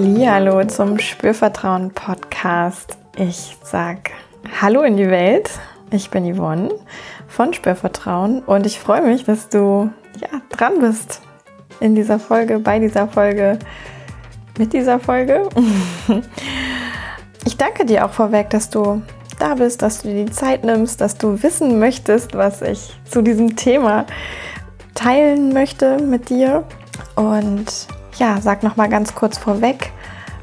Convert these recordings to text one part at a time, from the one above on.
Hallo zum Spürvertrauen Podcast. Ich sag Hallo in die Welt. Ich bin Yvonne von Spürvertrauen und ich freue mich, dass du ja dran bist in dieser Folge, bei dieser Folge, mit dieser Folge. Ich danke dir auch vorweg, dass du da bist, dass du dir die Zeit nimmst, dass du wissen möchtest, was ich zu diesem Thema teilen möchte mit dir. Und ja, sag noch mal ganz kurz vorweg,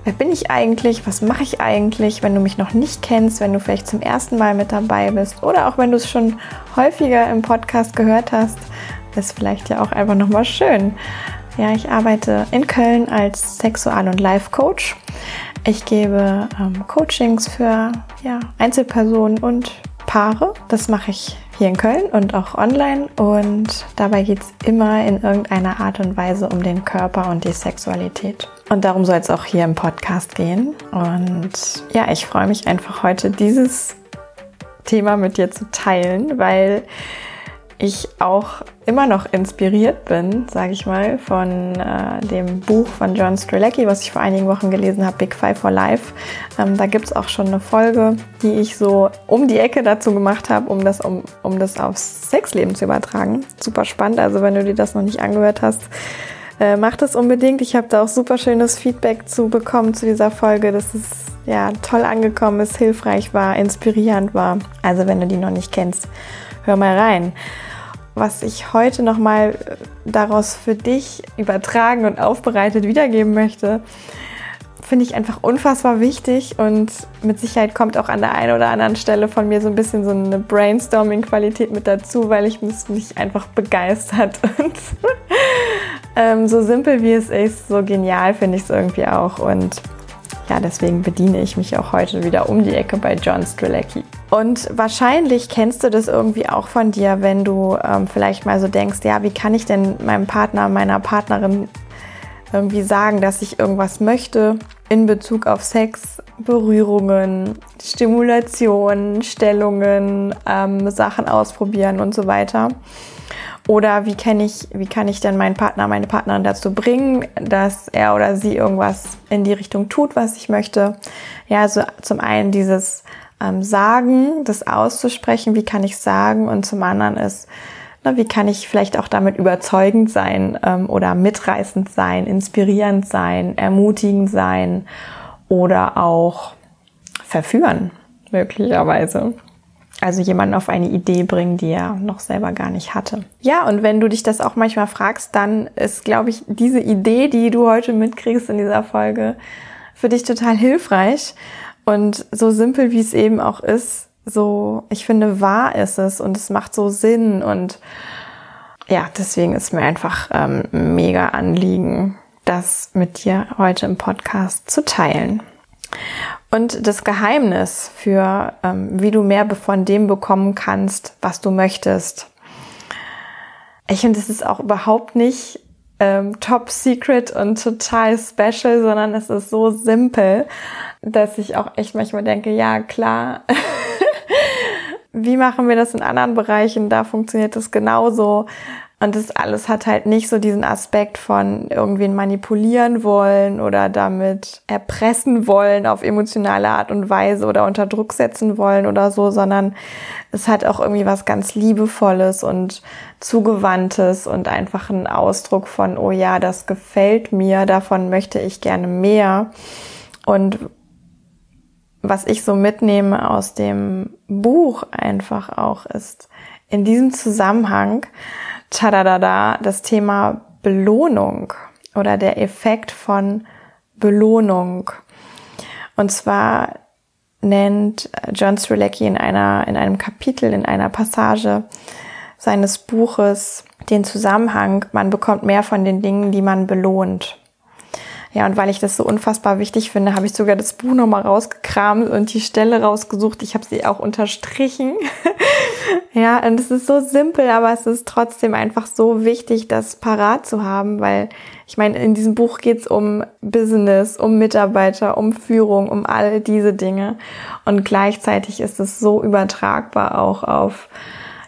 wer bin ich eigentlich? Was mache ich eigentlich, wenn du mich noch nicht kennst, wenn du vielleicht zum ersten Mal mit dabei bist oder auch wenn du es schon häufiger im Podcast gehört hast, ist vielleicht ja auch einfach noch mal schön. Ja, ich arbeite in Köln als Sexual- und Life-Coach. Ich gebe ähm, Coachings für ja, Einzelpersonen und Paare. Das mache ich hier in Köln und auch online. Und dabei geht es immer in irgendeiner Art und Weise um den Körper und die Sexualität. Und darum soll es auch hier im Podcast gehen. Und ja, ich freue mich einfach heute dieses Thema mit dir zu teilen, weil ich auch immer noch inspiriert bin, sage ich mal, von äh, dem Buch von John Strelecki, was ich vor einigen Wochen gelesen habe, Big Five for Life. Ähm, da gibt es auch schon eine Folge, die ich so um die Ecke dazu gemacht habe, um das, um, um das aufs Sexleben zu übertragen. Super spannend, also wenn du dir das noch nicht angehört hast, äh, mach das unbedingt. Ich habe da auch super schönes Feedback zu bekommen zu dieser Folge, dass es ja toll angekommen ist, hilfreich war, inspirierend war. Also wenn du die noch nicht kennst, hör mal rein was ich heute nochmal äh, daraus für dich übertragen und aufbereitet wiedergeben möchte, finde ich einfach unfassbar wichtig und mit Sicherheit kommt auch an der einen oder anderen Stelle von mir so ein bisschen so eine Brainstorming-Qualität mit dazu, weil ich mich einfach begeistert und ähm, so simpel wie es ist, so genial finde ich es irgendwie auch und ja, deswegen bediene ich mich auch heute wieder um die Ecke bei John Strelecki. Und wahrscheinlich kennst du das irgendwie auch von dir, wenn du ähm, vielleicht mal so denkst, ja, wie kann ich denn meinem Partner, meiner Partnerin irgendwie sagen, dass ich irgendwas möchte in Bezug auf Sex, Berührungen, Stimulation, Stellungen, ähm, Sachen ausprobieren und so weiter. Oder wie kann ich, wie kann ich denn meinen Partner, meine Partnerin dazu bringen, dass er oder sie irgendwas in die Richtung tut, was ich möchte? Ja, also zum einen dieses ähm, Sagen, das auszusprechen, wie kann ich sagen? Und zum anderen ist, na, wie kann ich vielleicht auch damit überzeugend sein ähm, oder mitreißend sein, inspirierend sein, ermutigend sein oder auch verführen, möglicherweise. Also jemanden auf eine Idee bringen, die er noch selber gar nicht hatte. Ja, und wenn du dich das auch manchmal fragst, dann ist, glaube ich, diese Idee, die du heute mitkriegst in dieser Folge, für dich total hilfreich. Und so simpel wie es eben auch ist, so, ich finde, wahr ist es und es macht so Sinn. Und ja, deswegen ist mir einfach ähm, mega Anliegen, das mit dir heute im Podcast zu teilen. Und das Geheimnis für, ähm, wie du mehr von dem bekommen kannst, was du möchtest. Ich finde, es ist auch überhaupt nicht ähm, top secret und total special, sondern es ist so simpel, dass ich auch echt manchmal denke, ja klar, wie machen wir das in anderen Bereichen? Da funktioniert das genauso. Und das alles hat halt nicht so diesen Aspekt von irgendwen manipulieren wollen oder damit erpressen wollen auf emotionale Art und Weise oder unter Druck setzen wollen oder so, sondern es hat auch irgendwie was ganz Liebevolles und Zugewandtes und einfach ein Ausdruck von, oh ja, das gefällt mir, davon möchte ich gerne mehr. Und was ich so mitnehme aus dem Buch einfach auch ist, in diesem Zusammenhang, tadadada, das Thema Belohnung oder der Effekt von Belohnung. Und zwar nennt John Strelecki in einer, in einem Kapitel, in einer Passage seines Buches den Zusammenhang, man bekommt mehr von den Dingen, die man belohnt. Ja, und weil ich das so unfassbar wichtig finde, habe ich sogar das Buch nochmal rausgekramt und die Stelle rausgesucht. Ich habe sie auch unterstrichen. ja, und es ist so simpel, aber es ist trotzdem einfach so wichtig, das parat zu haben, weil ich meine, in diesem Buch geht es um Business, um Mitarbeiter, um Führung, um all diese Dinge. Und gleichzeitig ist es so übertragbar auch auf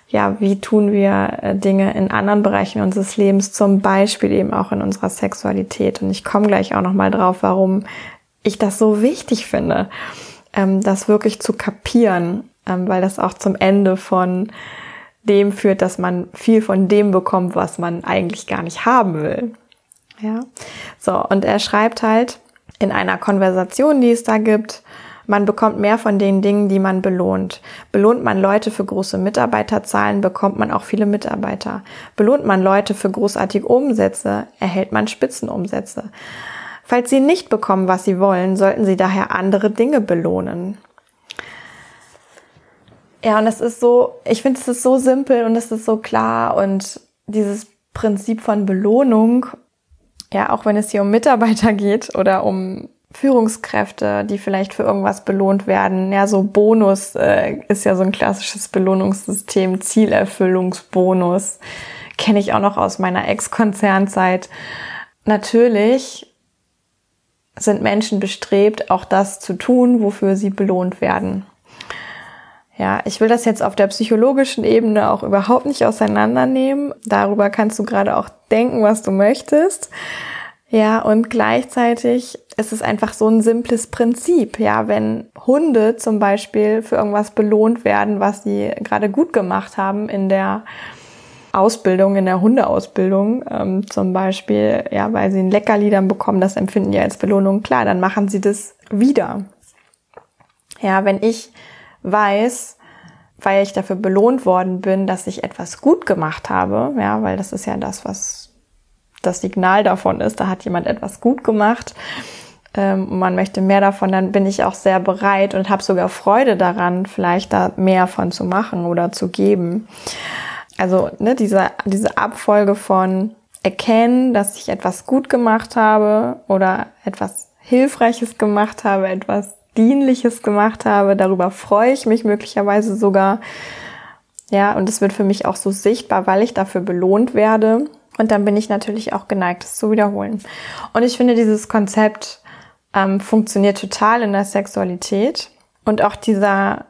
ja, wie tun wir äh, Dinge in anderen Bereichen unseres Lebens, zum Beispiel eben auch in unserer Sexualität. Und ich komme gleich auch nochmal drauf, warum ich das so wichtig finde, ähm, das wirklich zu kapieren, ähm, weil das auch zum Ende von dem führt, dass man viel von dem bekommt, was man eigentlich gar nicht haben will. Ja. So, und er schreibt halt in einer Konversation, die es da gibt, man bekommt mehr von den Dingen, die man belohnt. Belohnt man Leute für große Mitarbeiterzahlen, bekommt man auch viele Mitarbeiter. Belohnt man Leute für großartige Umsätze, erhält man Spitzenumsätze. Falls sie nicht bekommen, was sie wollen, sollten sie daher andere Dinge belohnen. Ja, und es ist so, ich finde, es ist so simpel und es ist so klar und dieses Prinzip von Belohnung, ja, auch wenn es hier um Mitarbeiter geht oder um Führungskräfte, die vielleicht für irgendwas belohnt werden. Ja, so Bonus äh, ist ja so ein klassisches Belohnungssystem, Zielerfüllungsbonus. Kenne ich auch noch aus meiner Ex-Konzernzeit. Natürlich sind Menschen bestrebt, auch das zu tun, wofür sie belohnt werden. Ja, ich will das jetzt auf der psychologischen Ebene auch überhaupt nicht auseinandernehmen. Darüber kannst du gerade auch denken, was du möchtest. Ja, und gleichzeitig ist es einfach so ein simples Prinzip. Ja, wenn Hunde zum Beispiel für irgendwas belohnt werden, was sie gerade gut gemacht haben in der Ausbildung, in der Hundeausbildung ähm, zum Beispiel, ja, weil sie ein Leckerli dann bekommen, das empfinden die als Belohnung, klar, dann machen sie das wieder. Ja, wenn ich weiß, weil ich dafür belohnt worden bin, dass ich etwas gut gemacht habe, ja, weil das ist ja das, was das Signal davon ist, da hat jemand etwas gut gemacht ähm, und man möchte mehr davon, dann bin ich auch sehr bereit und habe sogar Freude daran, vielleicht da mehr von zu machen oder zu geben. Also ne, diese, diese Abfolge von erkennen, dass ich etwas gut gemacht habe oder etwas Hilfreiches gemacht habe, etwas Dienliches gemacht habe, darüber freue ich mich möglicherweise sogar. Ja, und es wird für mich auch so sichtbar, weil ich dafür belohnt werde. Und dann bin ich natürlich auch geneigt, es zu wiederholen. Und ich finde, dieses Konzept ähm, funktioniert total in der Sexualität. Und auch dieser,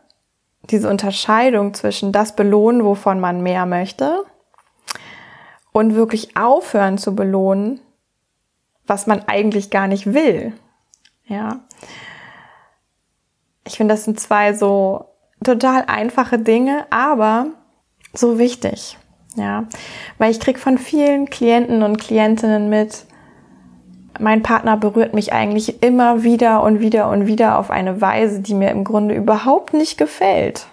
diese Unterscheidung zwischen das belohnen, wovon man mehr möchte, und wirklich aufhören zu belohnen, was man eigentlich gar nicht will. Ja. Ich finde, das sind zwei so total einfache Dinge, aber so wichtig. Ja, weil ich krieg von vielen Klienten und Klientinnen mit, mein Partner berührt mich eigentlich immer wieder und wieder und wieder auf eine Weise, die mir im Grunde überhaupt nicht gefällt.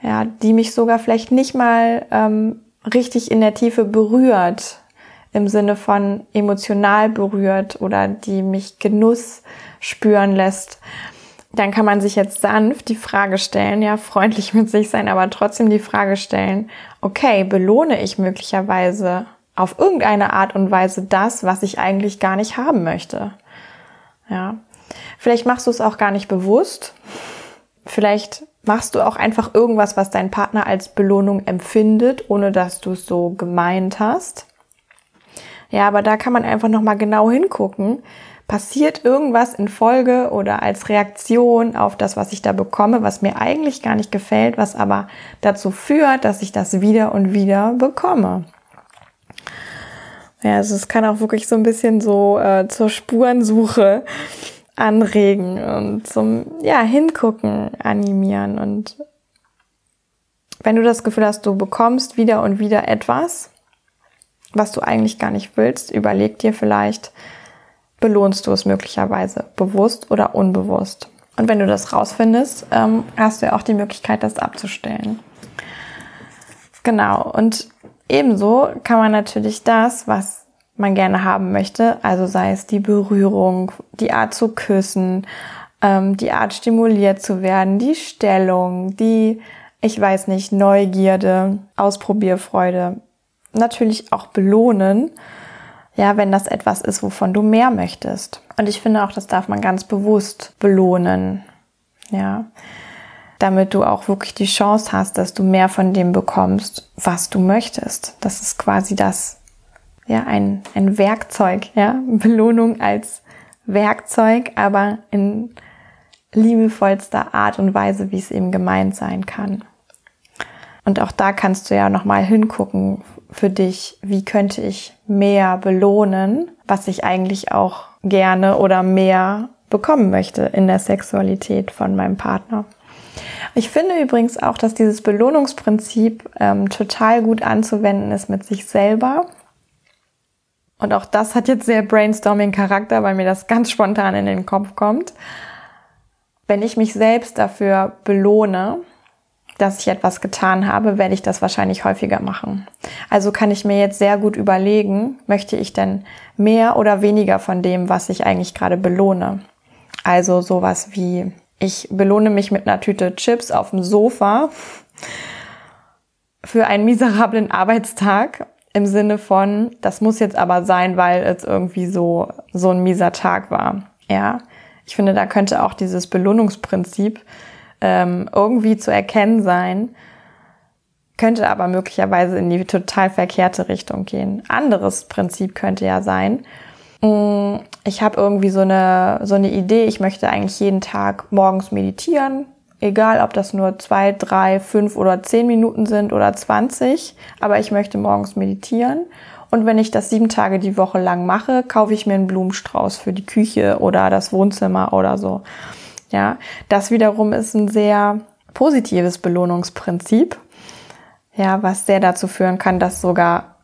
Ja, die mich sogar vielleicht nicht mal ähm, richtig in der Tiefe berührt, im Sinne von emotional berührt oder die mich Genuss spüren lässt dann kann man sich jetzt sanft die Frage stellen, ja, freundlich mit sich sein, aber trotzdem die Frage stellen, okay, belohne ich möglicherweise auf irgendeine Art und Weise das, was ich eigentlich gar nicht haben möchte? Ja. Vielleicht machst du es auch gar nicht bewusst. Vielleicht machst du auch einfach irgendwas, was dein Partner als Belohnung empfindet, ohne dass du es so gemeint hast. Ja, aber da kann man einfach nochmal genau hingucken passiert irgendwas in Folge oder als Reaktion auf das, was ich da bekomme, was mir eigentlich gar nicht gefällt, was aber dazu führt, dass ich das wieder und wieder bekomme. Ja, also es kann auch wirklich so ein bisschen so äh, zur Spurensuche anregen und zum ja hingucken animieren und wenn du das Gefühl hast, du bekommst wieder und wieder etwas, was du eigentlich gar nicht willst, überleg dir vielleicht, belohnst du es möglicherweise, bewusst oder unbewusst. Und wenn du das rausfindest, ähm, hast du ja auch die Möglichkeit, das abzustellen. Genau. Und ebenso kann man natürlich das, was man gerne haben möchte, also sei es die Berührung, die Art zu küssen, ähm, die Art stimuliert zu werden, die Stellung, die, ich weiß nicht, Neugierde, Ausprobierfreude, natürlich auch belohnen ja, wenn das etwas ist, wovon du mehr möchtest. Und ich finde auch, das darf man ganz bewusst belohnen. Ja. Damit du auch wirklich die Chance hast, dass du mehr von dem bekommst, was du möchtest. Das ist quasi das, ja, ein, ein Werkzeug, ja. Belohnung als Werkzeug, aber in liebevollster Art und Weise, wie es eben gemeint sein kann. Und auch da kannst du ja nochmal hingucken für dich, wie könnte ich mehr belohnen, was ich eigentlich auch gerne oder mehr bekommen möchte in der Sexualität von meinem Partner. Ich finde übrigens auch, dass dieses Belohnungsprinzip ähm, total gut anzuwenden ist mit sich selber. Und auch das hat jetzt sehr Brainstorming-Charakter, weil mir das ganz spontan in den Kopf kommt. Wenn ich mich selbst dafür belohne, dass ich etwas getan habe, werde ich das wahrscheinlich häufiger machen. Also kann ich mir jetzt sehr gut überlegen, möchte ich denn mehr oder weniger von dem, was ich eigentlich gerade belohne? Also sowas wie, ich belohne mich mit einer Tüte Chips auf dem Sofa für einen miserablen Arbeitstag im Sinne von, das muss jetzt aber sein, weil es irgendwie so, so ein mieser Tag war. Ja. Ich finde, da könnte auch dieses Belohnungsprinzip ähm, irgendwie zu erkennen sein, könnte aber möglicherweise in die total verkehrte Richtung gehen. Anderes Prinzip könnte ja sein, mm, ich habe irgendwie so eine, so eine Idee, ich möchte eigentlich jeden Tag morgens meditieren, egal ob das nur zwei, drei, fünf oder zehn Minuten sind oder zwanzig, aber ich möchte morgens meditieren. Und wenn ich das sieben Tage die Woche lang mache, kaufe ich mir einen Blumenstrauß für die Küche oder das Wohnzimmer oder so. Ja, das wiederum ist ein sehr positives Belohnungsprinzip. Ja, was sehr dazu führen kann, dass sogar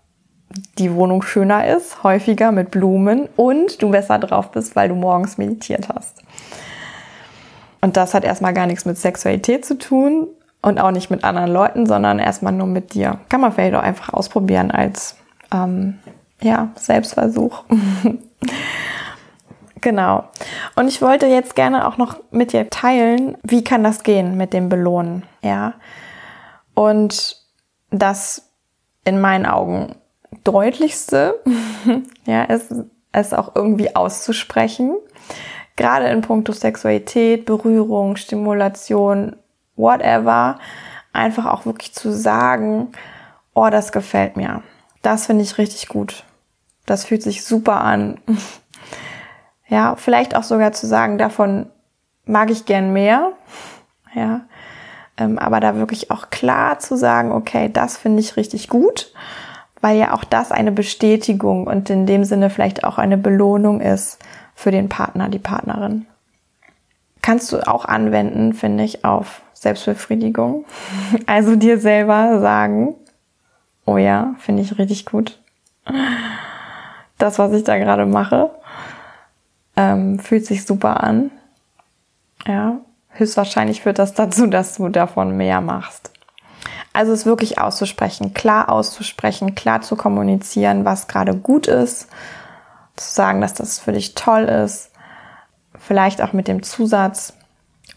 die Wohnung schöner ist, häufiger mit Blumen und du besser drauf bist, weil du morgens meditiert hast. Und das hat erstmal gar nichts mit Sexualität zu tun und auch nicht mit anderen Leuten, sondern erstmal nur mit dir. Kann man vielleicht auch einfach ausprobieren als ähm, ja, Selbstversuch. Genau. Und ich wollte jetzt gerne auch noch mit dir teilen, wie kann das gehen mit dem Belohnen, ja? Und das in meinen Augen deutlichste, ja, ist es auch irgendwie auszusprechen. Gerade in puncto Sexualität, Berührung, Stimulation, whatever, einfach auch wirklich zu sagen, oh, das gefällt mir. Das finde ich richtig gut. Das fühlt sich super an. Ja, vielleicht auch sogar zu sagen, davon mag ich gern mehr. Ja, ähm, aber da wirklich auch klar zu sagen, okay, das finde ich richtig gut, weil ja auch das eine Bestätigung und in dem Sinne vielleicht auch eine Belohnung ist für den Partner, die Partnerin. Kannst du auch anwenden, finde ich, auf Selbstbefriedigung. Also dir selber sagen, oh ja, finde ich richtig gut. Das, was ich da gerade mache, ähm, fühlt sich super an. Ja, höchstwahrscheinlich führt das dazu, dass du davon mehr machst. Also es wirklich auszusprechen, klar auszusprechen, klar zu kommunizieren, was gerade gut ist, zu sagen, dass das für dich toll ist, vielleicht auch mit dem Zusatz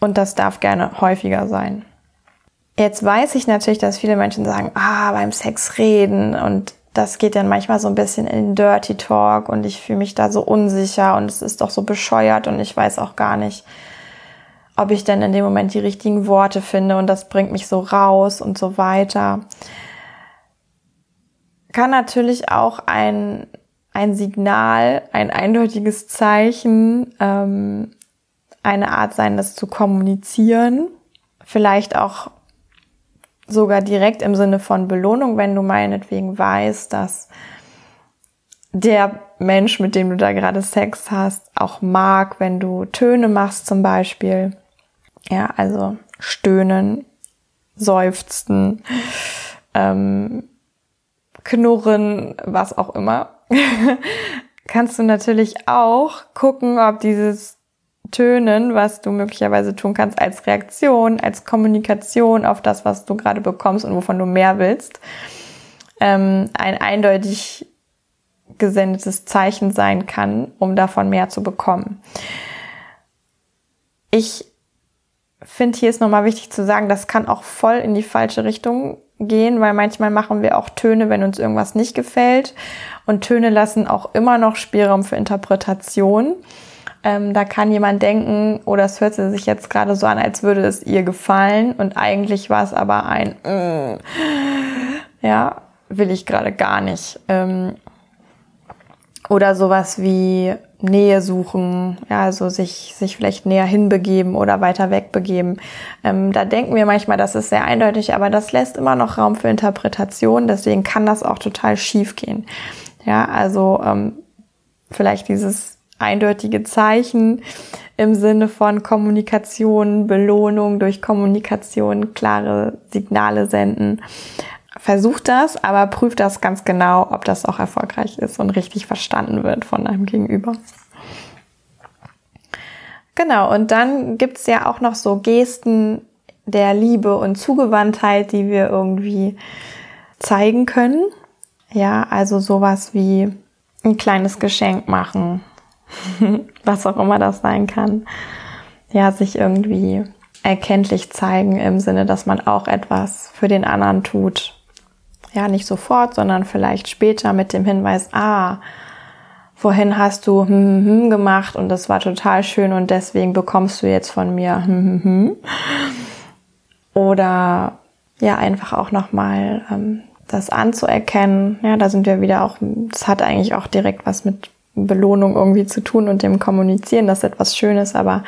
und das darf gerne häufiger sein. Jetzt weiß ich natürlich, dass viele Menschen sagen, ah, beim Sex reden und das geht dann manchmal so ein bisschen in Dirty Talk und ich fühle mich da so unsicher und es ist doch so bescheuert und ich weiß auch gar nicht, ob ich denn in dem Moment die richtigen Worte finde und das bringt mich so raus und so weiter. Kann natürlich auch ein, ein Signal, ein eindeutiges Zeichen, ähm, eine Art sein, das zu kommunizieren. Vielleicht auch sogar direkt im Sinne von Belohnung, wenn du meinetwegen weißt, dass der Mensch, mit dem du da gerade Sex hast, auch mag, wenn du Töne machst zum Beispiel. Ja, also stöhnen, seufzen, ähm, knurren, was auch immer. Kannst du natürlich auch gucken, ob dieses Tönen, was du möglicherweise tun kannst als Reaktion, als Kommunikation auf das, was du gerade bekommst und wovon du mehr willst, ähm, ein eindeutig gesendetes Zeichen sein kann, um davon mehr zu bekommen. Ich finde, hier ist nochmal wichtig zu sagen, das kann auch voll in die falsche Richtung gehen, weil manchmal machen wir auch Töne, wenn uns irgendwas nicht gefällt. Und Töne lassen auch immer noch Spielraum für Interpretation. Ähm, da kann jemand denken, oder oh, es hört sich jetzt gerade so an, als würde es ihr gefallen und eigentlich war es aber ein, mm, ja, will ich gerade gar nicht. Ähm, oder sowas wie, Nähe suchen, ja, also sich, sich vielleicht näher hinbegeben oder weiter wegbegeben. Ähm, da denken wir manchmal, das ist sehr eindeutig, aber das lässt immer noch Raum für Interpretation, deswegen kann das auch total schief gehen. Ja, also ähm, vielleicht dieses eindeutige Zeichen im Sinne von Kommunikation, Belohnung durch Kommunikation, klare Signale senden. Versucht das, aber prüft das ganz genau, ob das auch erfolgreich ist und richtig verstanden wird von deinem Gegenüber. Genau, und dann gibt's ja auch noch so Gesten der Liebe und Zugewandtheit, die wir irgendwie zeigen können. Ja, also sowas wie ein kleines Geschenk machen, was auch immer das sein kann. Ja, sich irgendwie erkenntlich zeigen im Sinne, dass man auch etwas für den anderen tut. Ja, nicht sofort, sondern vielleicht später mit dem Hinweis, ah, vorhin hast du hm, hm, hm gemacht und das war total schön und deswegen bekommst du jetzt von mir hm, hm, hm. Oder ja, einfach auch nochmal ähm, das anzuerkennen. Ja, da sind wir wieder auch, das hat eigentlich auch direkt was mit Belohnung irgendwie zu tun und dem Kommunizieren, das ist etwas Schönes, aber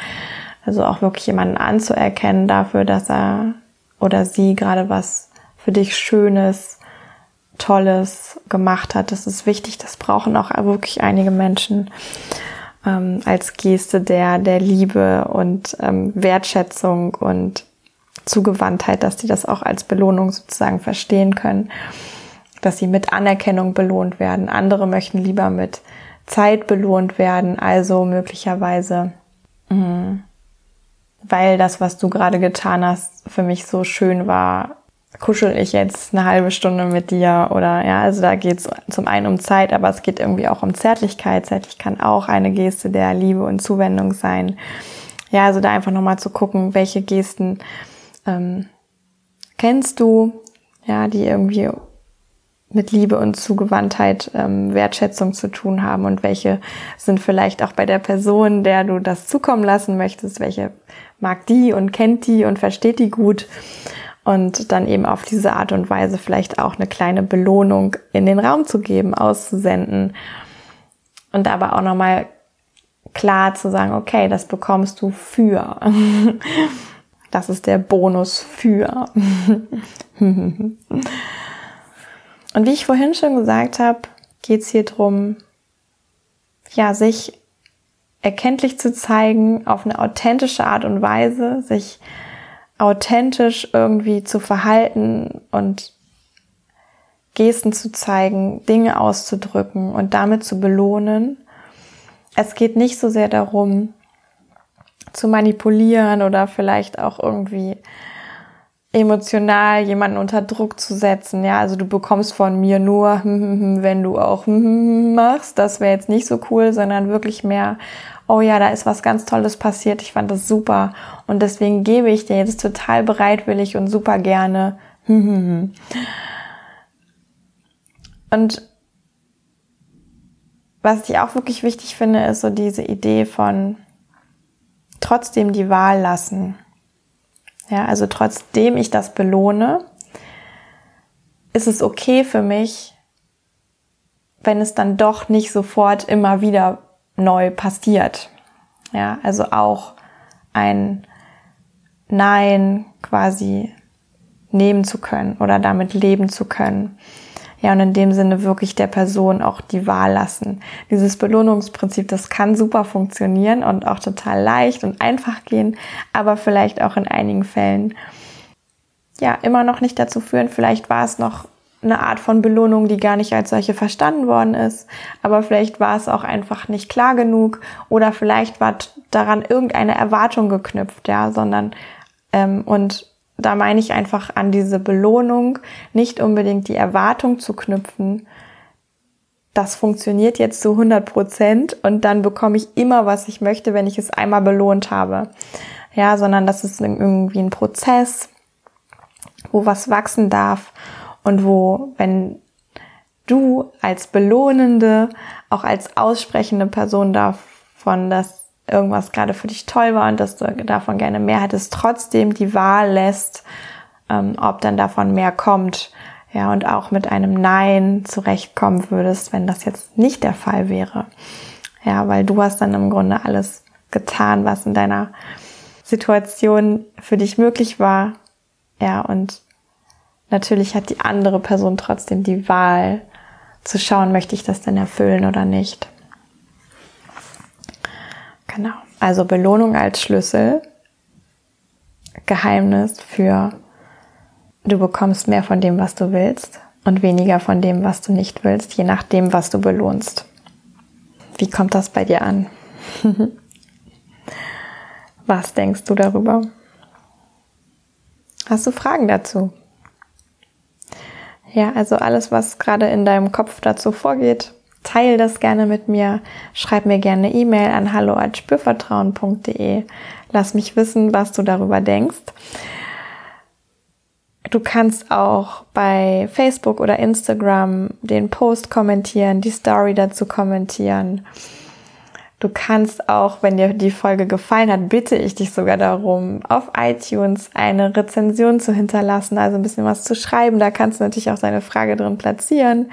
also auch wirklich jemanden anzuerkennen dafür, dass er oder sie gerade was für dich Schönes, Tolles gemacht hat. Das ist wichtig, das brauchen auch wirklich einige Menschen ähm, als Geste der, der Liebe und ähm, Wertschätzung und Zugewandtheit, dass die das auch als Belohnung sozusagen verstehen können, dass sie mit Anerkennung belohnt werden. Andere möchten lieber mit Zeit belohnt werden, also möglicherweise, mh, weil das, was du gerade getan hast, für mich so schön war, kuschel ich jetzt eine halbe Stunde mit dir oder ja, also da geht es zum einen um Zeit, aber es geht irgendwie auch um Zärtlichkeit. Zärtlich kann auch eine Geste der Liebe und Zuwendung sein. Ja, also da einfach nochmal zu gucken, welche Gesten ähm, kennst du, ja, die irgendwie mit Liebe und Zugewandtheit, ähm, Wertschätzung zu tun haben und welche sind vielleicht auch bei der Person, der du das zukommen lassen möchtest, welche mag die und kennt die und versteht die gut und dann eben auf diese Art und Weise vielleicht auch eine kleine Belohnung in den Raum zu geben, auszusenden und aber auch nochmal klar zu sagen, okay, das bekommst du für. Das ist der Bonus für. Und wie ich vorhin schon gesagt habe, geht es hier drum, ja, sich erkenntlich zu zeigen auf eine authentische Art und Weise, sich authentisch irgendwie zu verhalten und Gesten zu zeigen, Dinge auszudrücken und damit zu belohnen. Es geht nicht so sehr darum, zu manipulieren oder vielleicht auch irgendwie emotional jemanden unter Druck zu setzen. Ja, also du bekommst von mir nur, wenn du auch machst. Das wäre jetzt nicht so cool, sondern wirklich mehr, oh ja, da ist was ganz Tolles passiert. Ich fand das super. Und deswegen gebe ich dir jetzt total bereitwillig und super gerne. Und was ich auch wirklich wichtig finde, ist so diese Idee von, trotzdem die Wahl lassen. Ja, also trotzdem ich das belohne, ist es okay für mich, wenn es dann doch nicht sofort immer wieder neu passiert. Ja, also auch ein Nein quasi nehmen zu können oder damit leben zu können. Ja, und in dem Sinne wirklich der Person auch die Wahl lassen. Dieses Belohnungsprinzip, das kann super funktionieren und auch total leicht und einfach gehen, aber vielleicht auch in einigen Fällen ja immer noch nicht dazu führen. Vielleicht war es noch eine Art von Belohnung, die gar nicht als solche verstanden worden ist, aber vielleicht war es auch einfach nicht klar genug oder vielleicht war daran irgendeine Erwartung geknüpft, ja, sondern ähm, und da meine ich einfach an diese Belohnung, nicht unbedingt die Erwartung zu knüpfen, das funktioniert jetzt zu 100 Prozent und dann bekomme ich immer, was ich möchte, wenn ich es einmal belohnt habe. Ja, sondern das ist irgendwie ein Prozess, wo was wachsen darf und wo, wenn du als belohnende, auch als aussprechende Person davon das irgendwas gerade für dich toll war und dass du davon gerne mehr hättest, trotzdem die Wahl lässt, ähm, ob dann davon mehr kommt. Ja, und auch mit einem Nein zurechtkommen würdest, wenn das jetzt nicht der Fall wäre. Ja, weil du hast dann im Grunde alles getan, was in deiner Situation für dich möglich war. Ja, und natürlich hat die andere Person trotzdem die Wahl zu schauen, möchte ich das denn erfüllen oder nicht. Genau. Also Belohnung als Schlüssel. Geheimnis für du bekommst mehr von dem, was du willst und weniger von dem, was du nicht willst, je nachdem, was du belohnst. Wie kommt das bei dir an? was denkst du darüber? Hast du Fragen dazu? Ja, also alles, was gerade in deinem Kopf dazu vorgeht, teile das gerne mit mir. Schreib mir gerne E-Mail an hallo@spürvertrauen.de. Lass mich wissen, was du darüber denkst. Du kannst auch bei Facebook oder Instagram den Post kommentieren, die Story dazu kommentieren. Du kannst auch, wenn dir die Folge gefallen hat, bitte ich dich sogar darum, auf iTunes eine Rezension zu hinterlassen, also ein bisschen was zu schreiben. Da kannst du natürlich auch deine Frage drin platzieren,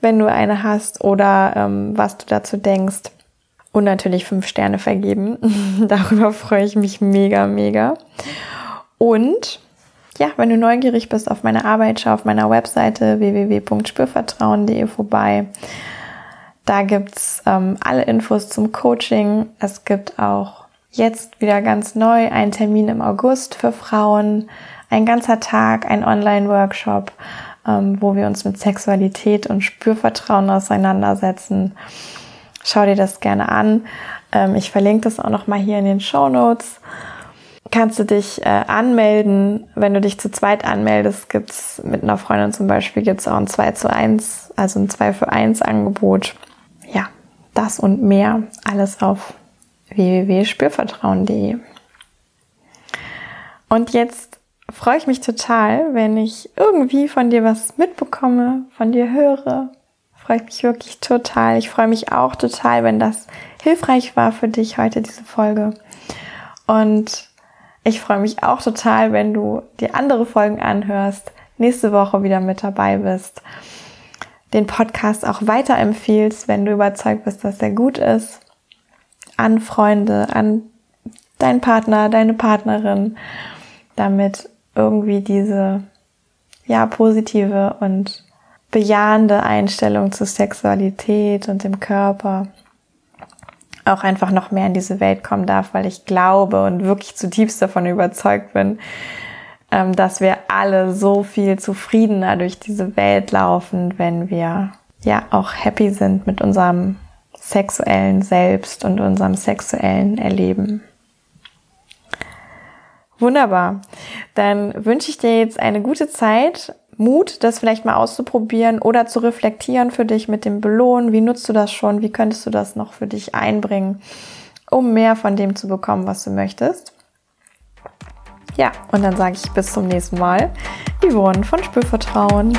wenn du eine hast oder ähm, was du dazu denkst. Und natürlich fünf Sterne vergeben. Darüber freue ich mich mega, mega. Und ja, wenn du neugierig bist auf meine Arbeit, schau auf meiner Webseite www.spürvertrauen.de vorbei. Da gibt's ähm, alle Infos zum Coaching. Es gibt auch jetzt wieder ganz neu einen Termin im August für Frauen, ein ganzer Tag, ein Online-Workshop, ähm, wo wir uns mit Sexualität und Spürvertrauen auseinandersetzen. Schau dir das gerne an. Ähm, ich verlinke das auch noch mal hier in den Show Notes. Kannst du dich äh, anmelden. Wenn du dich zu zweit anmeldest, gibt's mit einer Freundin zum Beispiel gibt's auch ein 2 zu 1, also ein 2 für 1 Angebot das und mehr alles auf www.spürvertrauen.de. Und jetzt freue ich mich total, wenn ich irgendwie von dir was mitbekomme, von dir höre. Freue ich mich wirklich total. Ich freue mich auch total, wenn das hilfreich war für dich heute, diese Folge. Und ich freue mich auch total, wenn du dir andere Folgen anhörst, nächste Woche wieder mit dabei bist den Podcast auch weiterempfiehlst, wenn du überzeugt bist, dass er gut ist, an Freunde, an deinen Partner, deine Partnerin, damit irgendwie diese ja positive und bejahende Einstellung zur Sexualität und dem Körper auch einfach noch mehr in diese Welt kommen darf, weil ich glaube und wirklich zutiefst davon überzeugt bin, dass wir alle so viel zufriedener durch diese Welt laufen, wenn wir ja auch happy sind mit unserem sexuellen Selbst und unserem sexuellen Erleben. Wunderbar. Dann wünsche ich dir jetzt eine gute Zeit, Mut, das vielleicht mal auszuprobieren oder zu reflektieren für dich mit dem Belohnen. Wie nutzt du das schon? Wie könntest du das noch für dich einbringen, um mehr von dem zu bekommen, was du möchtest? Ja, und dann sage ich bis zum nächsten Mal. Yvonne von Spürvertrauen.